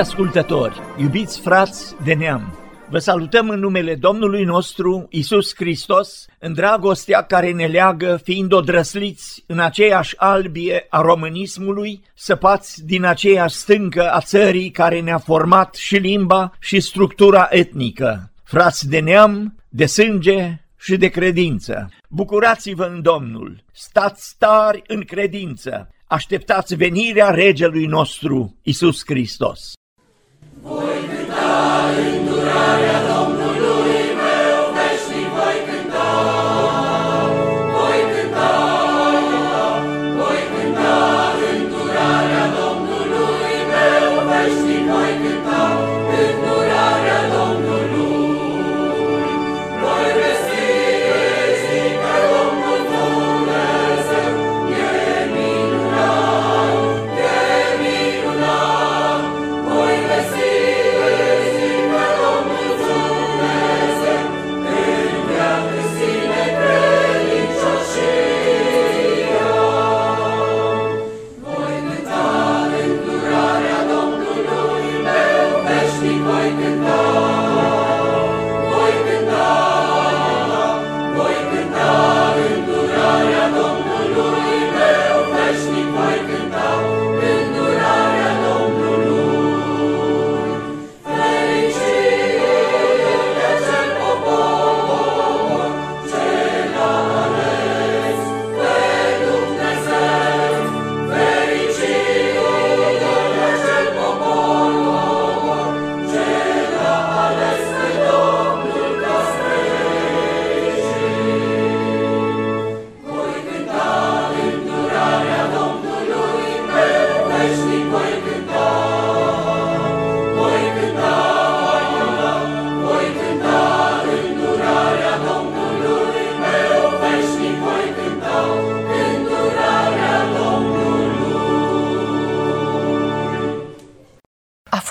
Iubiți ascultători, iubiți frați de neam, vă salutăm în numele Domnului nostru, Isus Hristos, în dragostea care ne leagă, fiind odrăsliți în aceeași albie a românismului, săpați din aceeași stâncă a țării care ne-a format și limba și structura etnică. Frați de neam, de sânge și de credință. Bucurați-vă în Domnul, stați tari în credință, așteptați venirea regelui nostru, Isus Hristos. Voi cânta îndurarea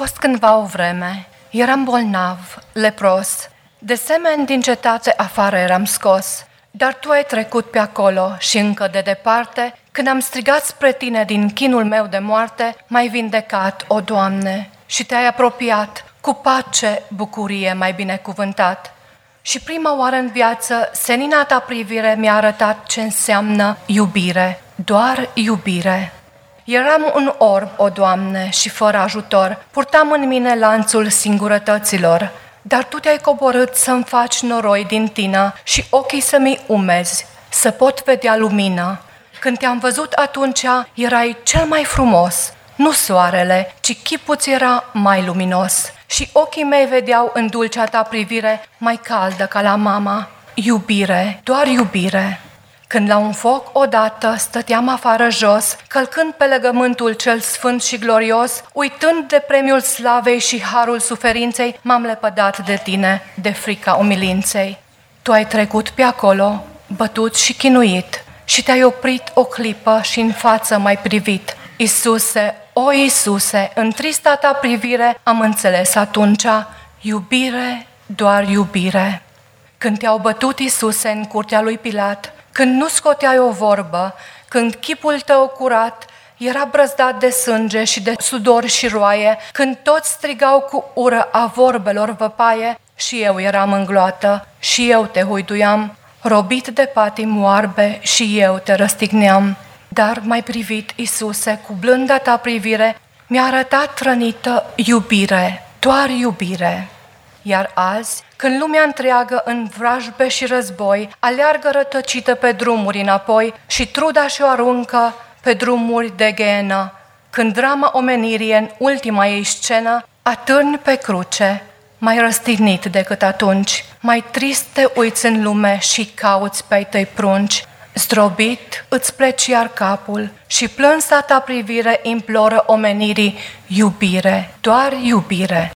cândva o vreme, eram bolnav, lepros, de semeni din cetate afară eram scos, dar tu ai trecut pe acolo și încă de departe, când am strigat spre tine din chinul meu de moarte, m-ai vindecat, o Doamne, și te-ai apropiat, cu pace, bucurie mai binecuvântat. Și prima oară în viață, senina ta privire mi-a arătat ce înseamnă iubire, doar iubire. Eram un orb, o Doamne, și fără ajutor. Purtam în mine lanțul singurătăților, dar Tu te-ai coborât să-mi faci noroi din tine și ochii să-mi umezi, să pot vedea lumină. Când te-am văzut atunci, erai cel mai frumos, nu soarele, ci chipul era mai luminos. Și ochii mei vedeau în dulcea ta privire mai caldă ca la mama. Iubire, doar iubire. Când la un foc odată stăteam afară jos, călcând pe legământul cel sfânt și glorios, uitând de premiul slavei și harul suferinței, m-am lepădat de tine, de frica umilinței. Tu ai trecut pe acolo, bătut și chinuit, și te-ai oprit o clipă și în față mai privit. Isuse, o Isuse, în trista ta privire am înțeles atunci, iubire, doar iubire. Când te-au bătut Isuse în curtea lui Pilat, când nu scoteai o vorbă, când chipul tău curat era brăzdat de sânge și de sudor și roaie, când toți strigau cu ură a vorbelor văpaie, și eu eram îngloată, și eu te huiduiam, robit de patim moarbe, și eu te răstigneam. Dar mai privit, Isuse, cu blânda ta privire, mi-a arătat rănită iubire, doar iubire. Iar azi, când lumea întreagă în vrajbe și război aleargă rătăcită pe drumuri înapoi și truda și-o aruncă pe drumuri de ghenă, când drama omenirii în ultima ei scenă atârni pe cruce, mai răstignit decât atunci, mai trist te uiți în lume și cauți pe tăi prunci, Zdrobit îți pleci iar capul și plânsa ta privire imploră omenirii iubire, doar iubire.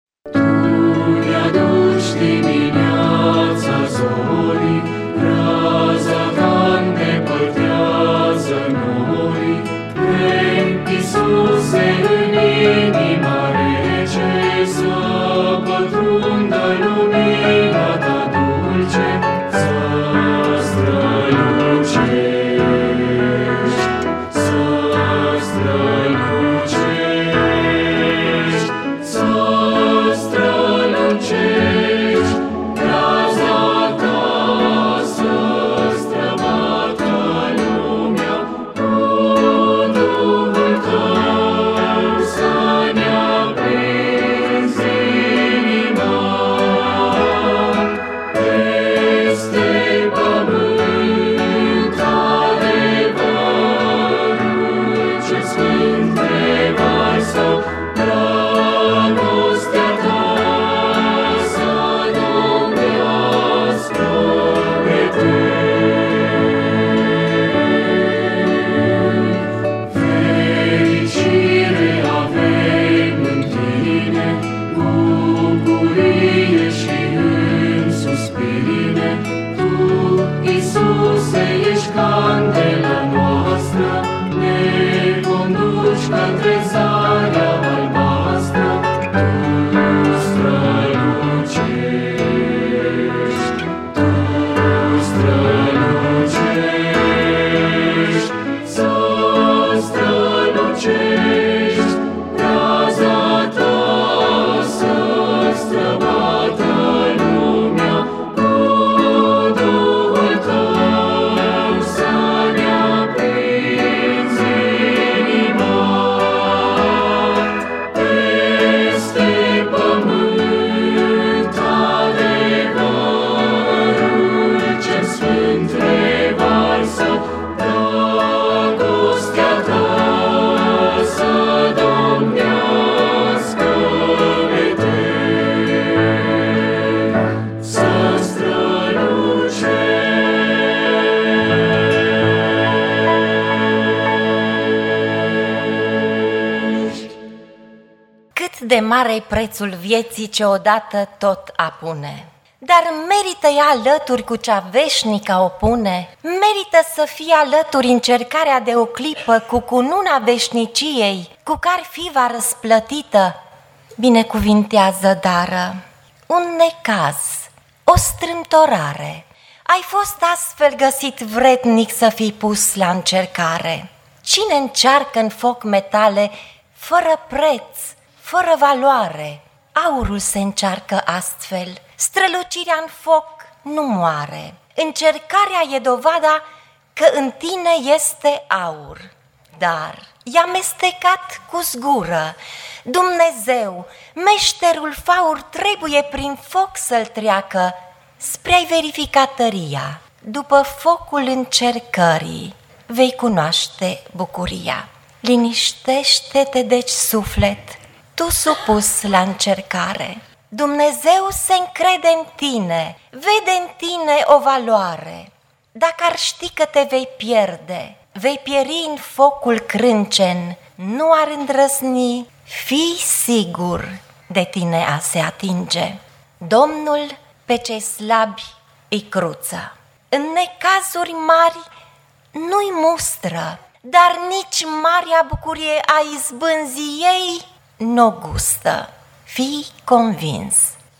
De mare prețul vieții ce odată tot apune. Dar merită ea alături cu cea veșnică o pune? Merită să fie alături încercarea de o clipă cu cununa veșniciei, cu care fi va răsplătită? Binecuvintează dară, un necaz, o strâmtorare. Ai fost astfel găsit vrednic să fii pus la încercare. Cine încearcă în foc metale fără preț, fără valoare? Aurul se încearcă astfel, strălucirea în foc nu moare. Încercarea e dovada că în tine este aur, dar e amestecat cu zgură. Dumnezeu, meșterul faur trebuie prin foc să-l treacă spre a-i verifica tăria. După focul încercării vei cunoaște bucuria. Liniștește-te deci suflet, tu supus la încercare. Dumnezeu se încrede în tine, vede în tine o valoare. Dacă ar ști că te vei pierde, vei pieri în focul crâncen, nu ar îndrăzni, fii sigur de tine a se atinge. Domnul pe cei slabi îi cruță. În necazuri mari nu-i mustră, dar nici marea bucurie a izbânzii ei nu gustă. Fii convins.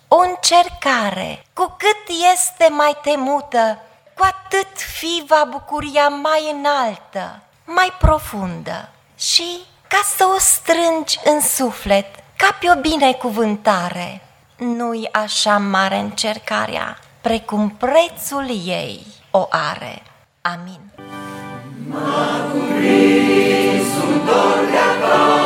O încercare, cu cât este mai temută, cu atât fi va bucuria mai înaltă, mai profundă. Și ca să o strângi în suflet, ca pe o binecuvântare, nu-i așa mare încercarea, precum prețul ei o are. Amin. M-a cuprins un dor de acasă,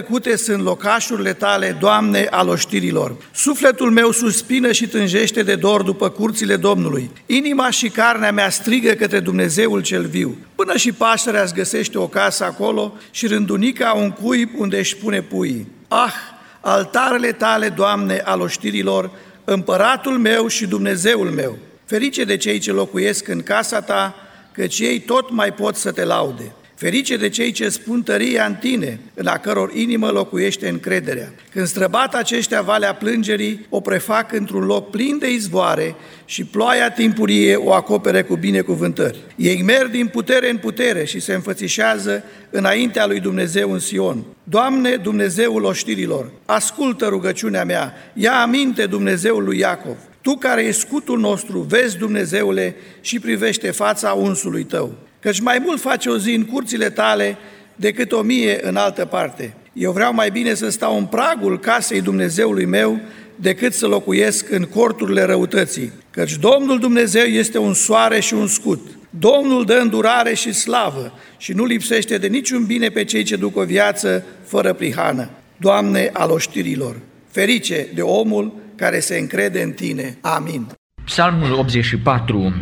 plăcute sunt locașurile tale, Doamne, al oștirilor. Sufletul meu suspină și tânjește de dor după curțile Domnului. Inima și carnea mea strigă către Dumnezeul cel viu. Până și pașterea îți găsește o casă acolo și rândunica un cuib unde își pune puii. Ah, altarele tale, Doamne, al oștirilor, împăratul meu și Dumnezeul meu. Ferice de cei ce locuiesc în casa ta, căci ei tot mai pot să te laude. Ferice de cei ce spun tăria în tine, în a căror inimă locuiește încrederea. Când străbat aceștia valea plângerii, o prefac într-un loc plin de izvoare și ploaia timpurie o acopere cu binecuvântări. Ei merg din putere în putere și se înfățișează înaintea lui Dumnezeu în Sion. Doamne, Dumnezeul oștirilor, ascultă rugăciunea mea, ia aminte Dumnezeul lui Iacov. Tu care e scutul nostru, vezi Dumnezeule și privește fața unsului tău. Căci mai mult face o zi în curțile tale decât o mie în altă parte. Eu vreau mai bine să stau în pragul casei Dumnezeului meu decât să locuiesc în corturile răutății. Căci Domnul Dumnezeu este un soare și un scut. Domnul dă îndurare și slavă și nu lipsește de niciun bine pe cei ce duc o viață fără prihană. Doamne al oștirilor, ferice de omul care se încrede în Tine. Amin. Psalmul 84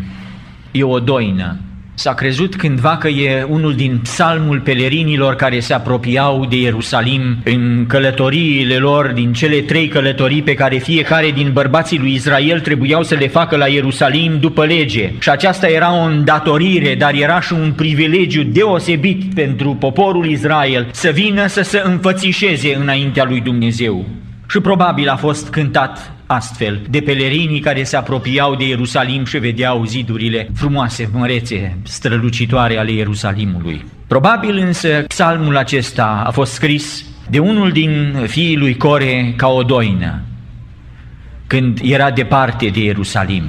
e o doină S-a crezut cândva că e unul din psalmul pelerinilor care se apropiau de Ierusalim în călătoriile lor, din cele trei călătorii pe care fiecare din bărbații lui Israel trebuiau să le facă la Ierusalim după lege. Și aceasta era o îndatorire, dar era și un privilegiu deosebit pentru poporul Israel să vină să se înfățișeze înaintea lui Dumnezeu. Și probabil a fost cântat astfel de pelerinii care se apropiau de Ierusalim și vedeau zidurile frumoase, mărețe, strălucitoare ale Ierusalimului. Probabil însă psalmul acesta a fost scris de unul din fiii lui Core ca o doină, când era departe de Ierusalim.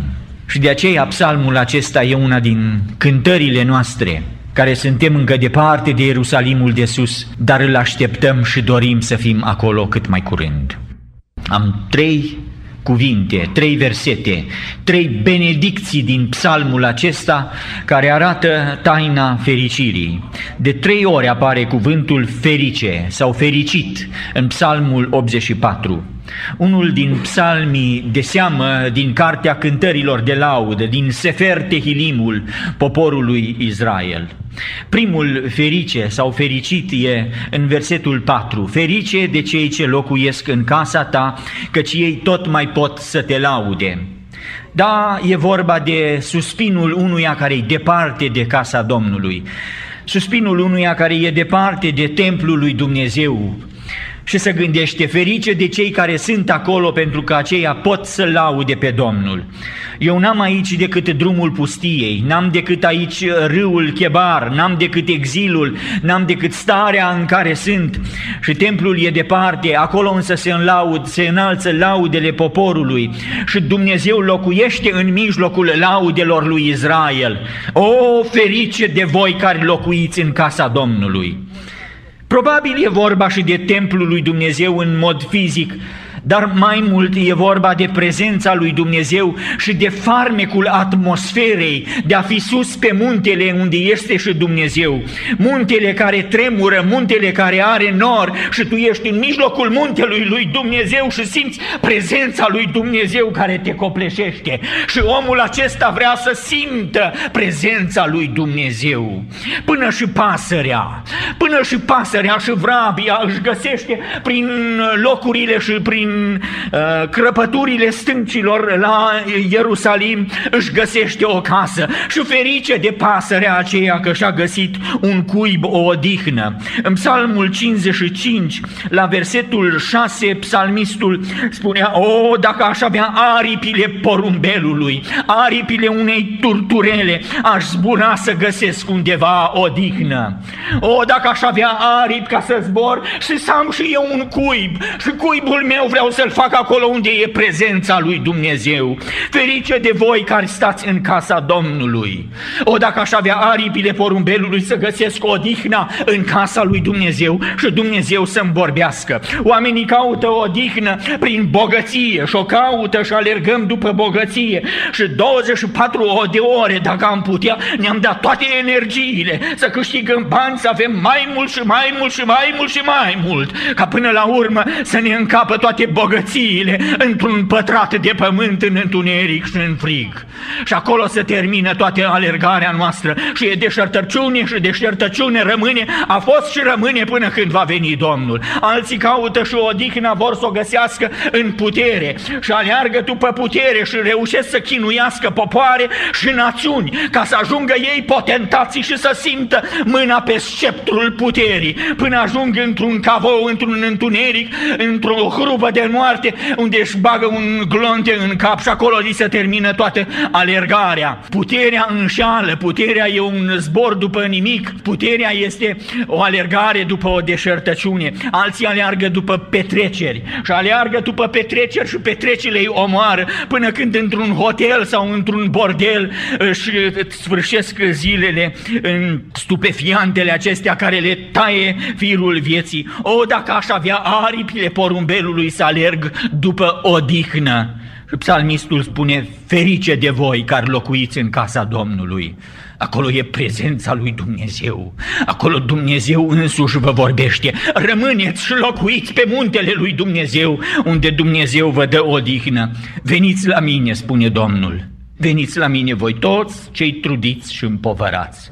Și de aceea psalmul acesta e una din cântările noastre, care suntem încă departe de Ierusalimul de sus, dar îl așteptăm și dorim să fim acolo cât mai curând. Am trei cuvinte, trei versete, trei benedicții din psalmul acesta care arată taina fericirii. De trei ori apare cuvântul ferice sau fericit în psalmul 84. Unul din psalmii de seamă din Cartea Cântărilor de Laudă, din Sefer Tehilimul poporului Israel. Primul ferice sau fericit e în versetul 4. Ferice de cei ce locuiesc în casa ta, căci ei tot mai pot să te laude. Da, e vorba de suspinul unuia care e departe de casa Domnului, suspinul unuia care e departe de templul lui Dumnezeu, și să gândește ferice de cei care sunt acolo pentru că aceia pot să laude pe Domnul. Eu n-am aici decât drumul pustiei, n-am decât aici râul Chebar, n-am decât exilul, n-am decât starea în care sunt și templul e departe, acolo însă se, înlaud, se înalță laudele poporului și Dumnezeu locuiește în mijlocul laudelor lui Israel. O, ferice de voi care locuiți în casa Domnului! Probabil e vorba și de templul lui Dumnezeu în mod fizic, dar mai mult e vorba de prezența lui Dumnezeu și de farmecul atmosferei, de a fi sus pe muntele unde este și Dumnezeu. Muntele care tremură, muntele care are nor și tu ești în mijlocul muntelui lui Dumnezeu și simți prezența lui Dumnezeu care te copleșește. Și omul acesta vrea să simtă prezența lui Dumnezeu. Până și pasărea, până și pasărea și vrabia își găsește prin locurile și prin prin uh, crăpăturile stâncilor la Ierusalim își găsește o casă și ferice de pasărea aceea că și-a găsit un cuib, o odihnă. În psalmul 55, la versetul 6, psalmistul spunea, o, dacă aș avea aripile porumbelului, aripile unei turturele, aș zbura să găsesc undeva odihnă. O, dacă aș avea aripi ca să zbor și să am și eu un cuib și cuibul meu vreau vreau să-l fac acolo unde e prezența lui Dumnezeu. Ferice de voi care stați în casa Domnului. O, dacă aș avea aripile porumbelului să găsesc odihna în casa lui Dumnezeu și Dumnezeu să-mi vorbească. Oamenii caută odihnă prin bogăție și o caută și alergăm după bogăție și 24 de ore, dacă am putea, ne-am dat toate energiile să câștigăm bani, să avem mai mult și mai mult și mai mult și mai mult, ca până la urmă să ne încapă toate bogățiile într-un pătrat de pământ în întuneric și în frig. Și acolo se termină toată alergarea noastră și e deșertăciune și deșertăciune rămâne, a fost și rămâne până când va veni Domnul. Alții caută și odihnă vor să o găsească în putere și aleargă după putere și reușesc să chinuiască popoare și națiuni ca să ajungă ei potentații și să simtă mâna pe sceptrul puterii până ajung într-un cavou, într-un întuneric, într-o hrubă de de moarte, unde își bagă un glonte în cap și acolo li se termină toată alergarea. Puterea înșală, puterea e un zbor după nimic, puterea este o alergare după o deșertăciune. Alții aleargă după petreceri și aleargă după petreceri și petrecerile îi omoară până când într-un hotel sau într-un bordel își sfârșesc zilele în stupefiantele acestea care le taie firul vieții. O, dacă aș avea aripile porumbelului să alerg după odihnă. Și psalmistul spune, ferice de voi care locuiți în casa Domnului. Acolo e prezența lui Dumnezeu. Acolo Dumnezeu însuși vă vorbește. Rămâneți și locuiți pe muntele lui Dumnezeu, unde Dumnezeu vă dă odihnă. Veniți la mine, spune Domnul. Veniți la mine voi toți cei trudiți și împovărați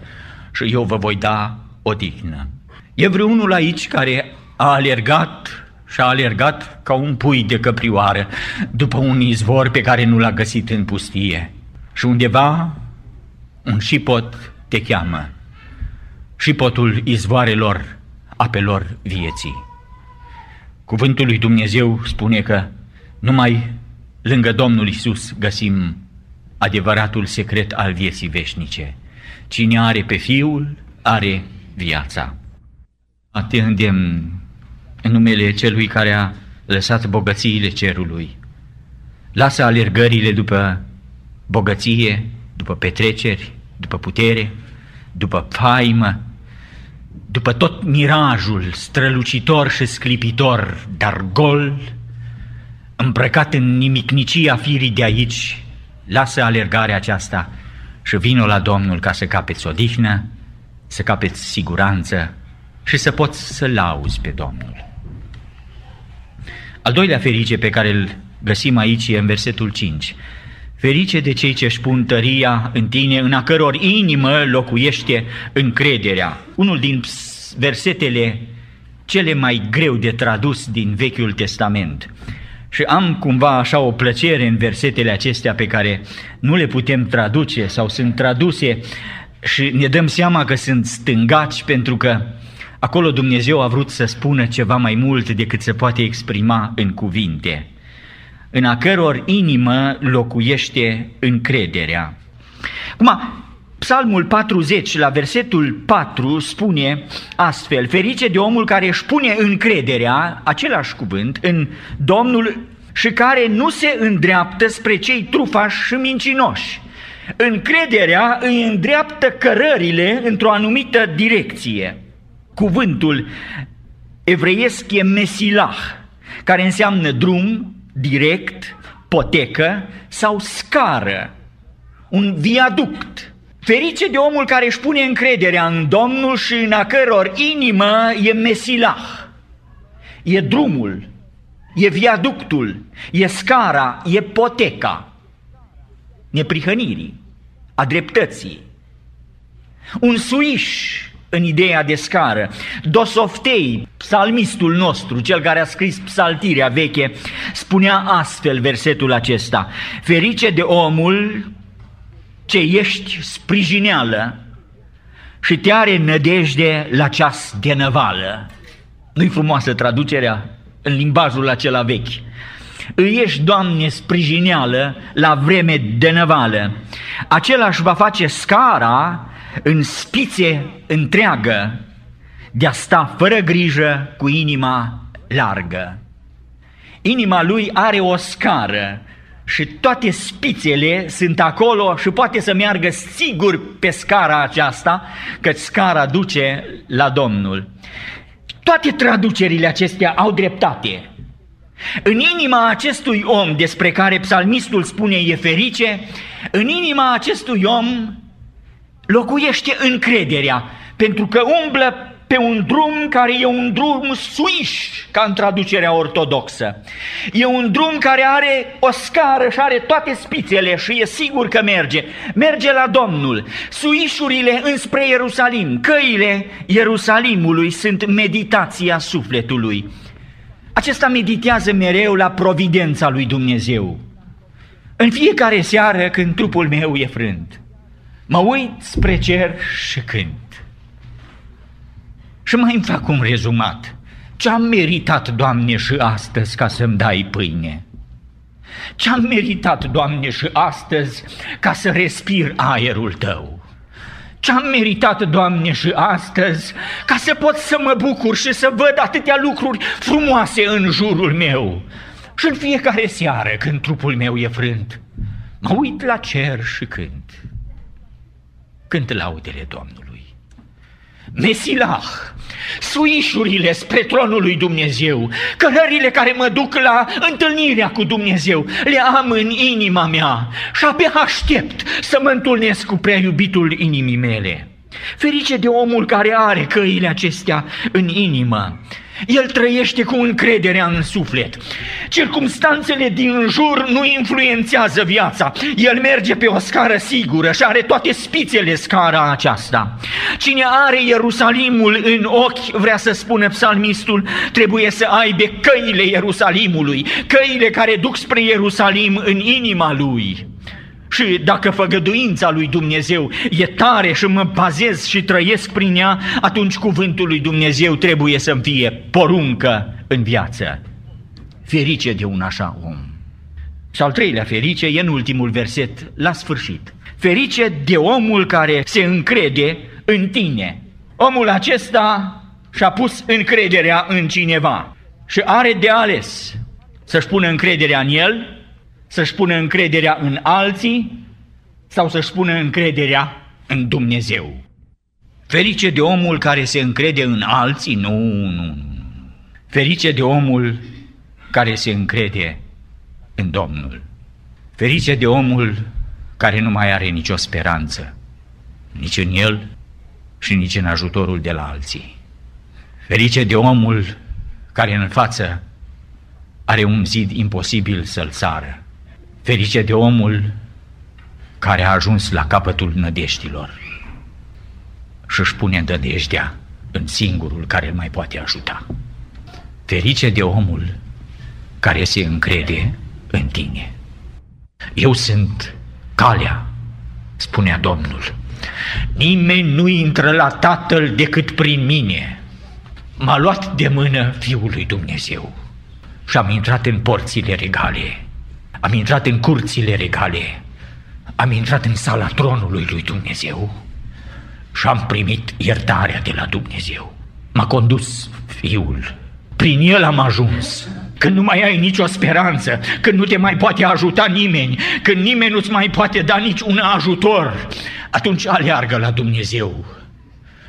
și eu vă voi da odihnă. E vreunul aici care a alergat și a alergat ca un pui de căprioară după un izvor pe care nu l-a găsit în pustie. Și undeva un șipot te cheamă, șipotul izvoarelor apelor vieții. Cuvântul lui Dumnezeu spune că numai lângă Domnul Isus găsim adevăratul secret al vieții veșnice. Cine are pe Fiul, are viața. Te îndemn în numele Celui care a lăsat bogățiile cerului. Lasă alergările după bogăție, după petreceri, după putere, după faimă, după tot mirajul strălucitor și sclipitor, dar gol, îmbrăcat în nimicnicia firii de aici, lasă alergarea aceasta și vină la Domnul ca să capeți odihnă, să capeți siguranță și să poți să lauzi pe Domnul. Al doilea ferice pe care îl găsim aici e în versetul 5. Ferice de cei ce își pun tăria în tine, în a căror inimă locuiește încrederea. Unul din versetele cele mai greu de tradus din Vechiul Testament. Și am cumva așa o plăcere în versetele acestea pe care nu le putem traduce sau sunt traduse și ne dăm seama că sunt stângaci pentru că acolo Dumnezeu a vrut să spună ceva mai mult decât se poate exprima în cuvinte în a căror inimă locuiește încrederea. Acum, Psalmul 40, la versetul 4, spune astfel, ferice de omul care își pune încrederea, același cuvânt, în Domnul și care nu se îndreaptă spre cei trufași și mincinoși. Încrederea îi îndreaptă cărările într-o anumită direcție. Cuvântul evreiesc e mesilah, care înseamnă drum, direct, potecă sau scară, un viaduct. Ferice de omul care își pune încrederea în Domnul și în a căror inimă e mesilah, e drumul, e viaductul, e scara, e poteca neprihănirii, a dreptății. Un suiș în ideea de scară. Dosoftei, psalmistul nostru, cel care a scris psaltirea veche, spunea astfel versetul acesta, Ferice de omul ce ești sprijineală și te are nădejde la ceas de năvală. Nu-i frumoasă traducerea în limbajul acela vechi. Îi ești, Doamne, sprijineală la vreme de năvală. Același va face scara în spițe întreagă de a sta fără grijă cu inima largă. Inima lui are o scară și toate spițele sunt acolo și poate să meargă sigur pe scara aceasta, că scara duce la Domnul. Toate traducerile acestea au dreptate. În inima acestui om despre care psalmistul spune e ferice, în inima acestui om locuiește încrederea, pentru că umblă pe un drum care e un drum suiș, ca în traducerea ortodoxă. E un drum care are o scară și are toate spițele și e sigur că merge. Merge la Domnul. Suișurile înspre Ierusalim, căile Ierusalimului sunt meditația sufletului. Acesta meditează mereu la providența lui Dumnezeu. În fiecare seară când trupul meu e frânt, mă uit spre cer și cânt. Și mai îmi fac un rezumat. Ce-am meritat, Doamne, și astăzi ca să-mi dai pâine? Ce-am meritat, Doamne, și astăzi ca să respir aerul Tău? Ce-am meritat, Doamne, și astăzi ca să pot să mă bucur și să văd atâtea lucruri frumoase în jurul meu? Și în fiecare seară, când trupul meu e frânt, mă uit la cer și cânt. Cânt laudele Domnului. Mesilah, suișurile spre tronul lui Dumnezeu, cărările care mă duc la întâlnirea cu Dumnezeu, le am în inima mea și abia aștept să mă întâlnesc cu prea iubitul inimii mele. Ferice de omul care are căile acestea în inimă, el trăiește cu încrederea în suflet. Circumstanțele din jur nu influențează viața. El merge pe o scară sigură și are toate spițele scara aceasta. Cine are Ierusalimul în ochi, vrea să spună psalmistul, trebuie să aibă căile Ierusalimului, căile care duc spre Ierusalim în inima lui. Și dacă făgăduința lui Dumnezeu e tare și mă bazez și trăiesc prin ea, atunci cuvântul lui Dumnezeu trebuie să-mi fie poruncă în viață. Ferice de un așa om. Și al treilea ferice e în ultimul verset, la sfârșit. Ferice de omul care se încrede în tine. Omul acesta și-a pus încrederea în cineva și are de ales să-și pună încrederea în el să-și pună încrederea în alții sau să-și pună încrederea în Dumnezeu. Ferice de omul care se încrede în alții? Nu, nu, nu. Ferice de omul care se încrede în Domnul. Ferice de omul care nu mai are nicio speranță, nici în el și nici în ajutorul de la alții. Ferice de omul care în față are un zid imposibil să-l sară. Ferice de omul care a ajuns la capătul nădeștilor și își pune nădejdea în singurul care îl mai poate ajuta. Ferice de omul care se încrede în tine. Eu sunt calea, spunea Domnul. Nimeni nu intră la Tatăl decât prin mine. M-a luat de mână Fiul lui Dumnezeu și am intrat în porțile regale am intrat în curțile regale, am intrat în sala tronului lui Dumnezeu și am primit iertarea de la Dumnezeu. M-a condus Fiul, prin El am ajuns. Când nu mai ai nicio speranță, când nu te mai poate ajuta nimeni, când nimeni nu-ți mai poate da nici un ajutor, atunci aleargă la Dumnezeu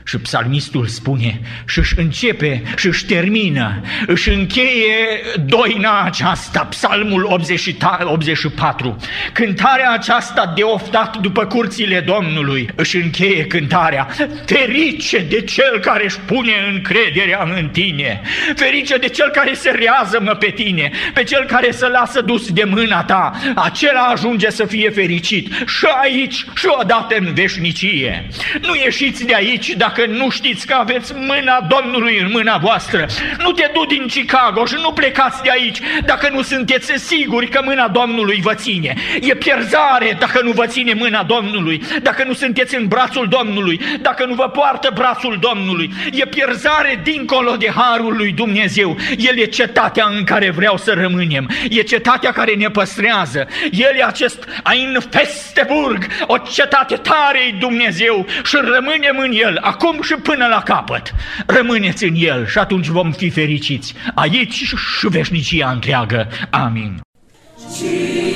și psalmistul spune și își începe și își termină, își încheie doina aceasta, psalmul 84. Cântarea aceasta de oftat după curțile Domnului își încheie cântarea. Ferice de cel care își pune încrederea în tine, ferice de cel care se rează mă pe tine, pe cel care se lasă dus de mâna ta, acela ajunge să fie fericit și aici și odată în veșnicie. Nu ieșiți de aici dacă dacă nu știți că aveți mâna Domnului în mâna voastră. Nu te du din Chicago și nu plecați de aici dacă nu sunteți siguri că mâna Domnului vă ține. E pierzare dacă nu vă ține mâna Domnului, dacă nu sunteți în brațul Domnului, dacă nu vă poartă brațul Domnului. E pierzare dincolo de harul lui Dumnezeu. El e cetatea în care vreau să rămânem. E cetatea care ne păstrează. El e acest Ain Festeburg, o cetate tare Dumnezeu și rămânem în el. Acum acum și până la capăt. Rămâneți în El și atunci vom fi fericiți, aici și veșnicia întreagă. Amin. Cine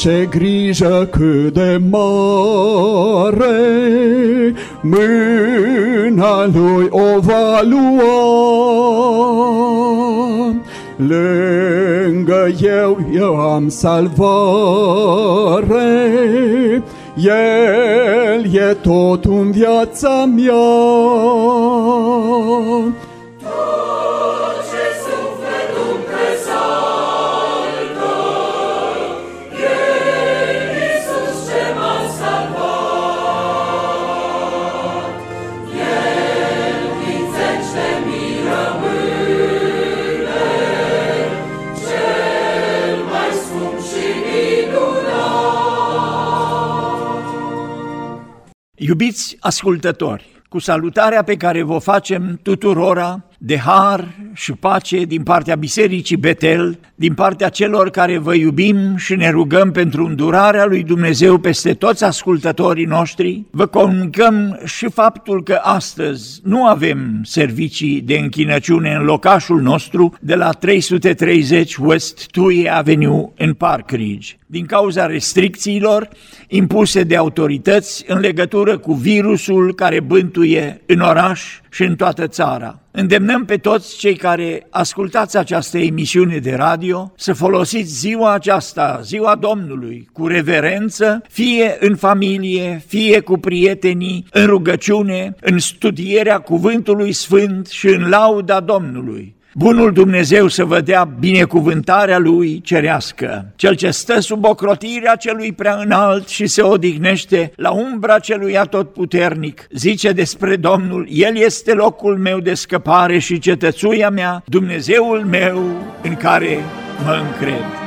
ce grijă cât de mare, mâna lui o va lua. Lângă eu, eu am salvare, El e tot în viața mea. Iubiți ascultători, cu salutarea pe care vă facem tuturora de har și pace din partea Bisericii Betel, din partea celor care vă iubim și ne rugăm pentru îndurarea lui Dumnezeu peste toți ascultătorii noștri, vă comunicăm și faptul că astăzi nu avem servicii de închinăciune în locașul nostru de la 330 West Tui Avenue în Park Ridge din cauza restricțiilor impuse de autorități în legătură cu virusul care bântuie în oraș și în toată țara. Îndemnăm pe toți cei care ascultați această emisiune de radio să folosiți ziua aceasta, ziua Domnului, cu reverență, fie în familie, fie cu prietenii, în rugăciune, în studierea cuvântului sfânt și în lauda Domnului. Bunul Dumnezeu să vă dea binecuvântarea Lui cerească, Cel ce stă sub ocrotirea celui prea înalt și se odihnește la umbra celui atotputernic, zice despre Domnul, El este locul meu de scăpare și cetățuia mea, Dumnezeul meu în care mă încred.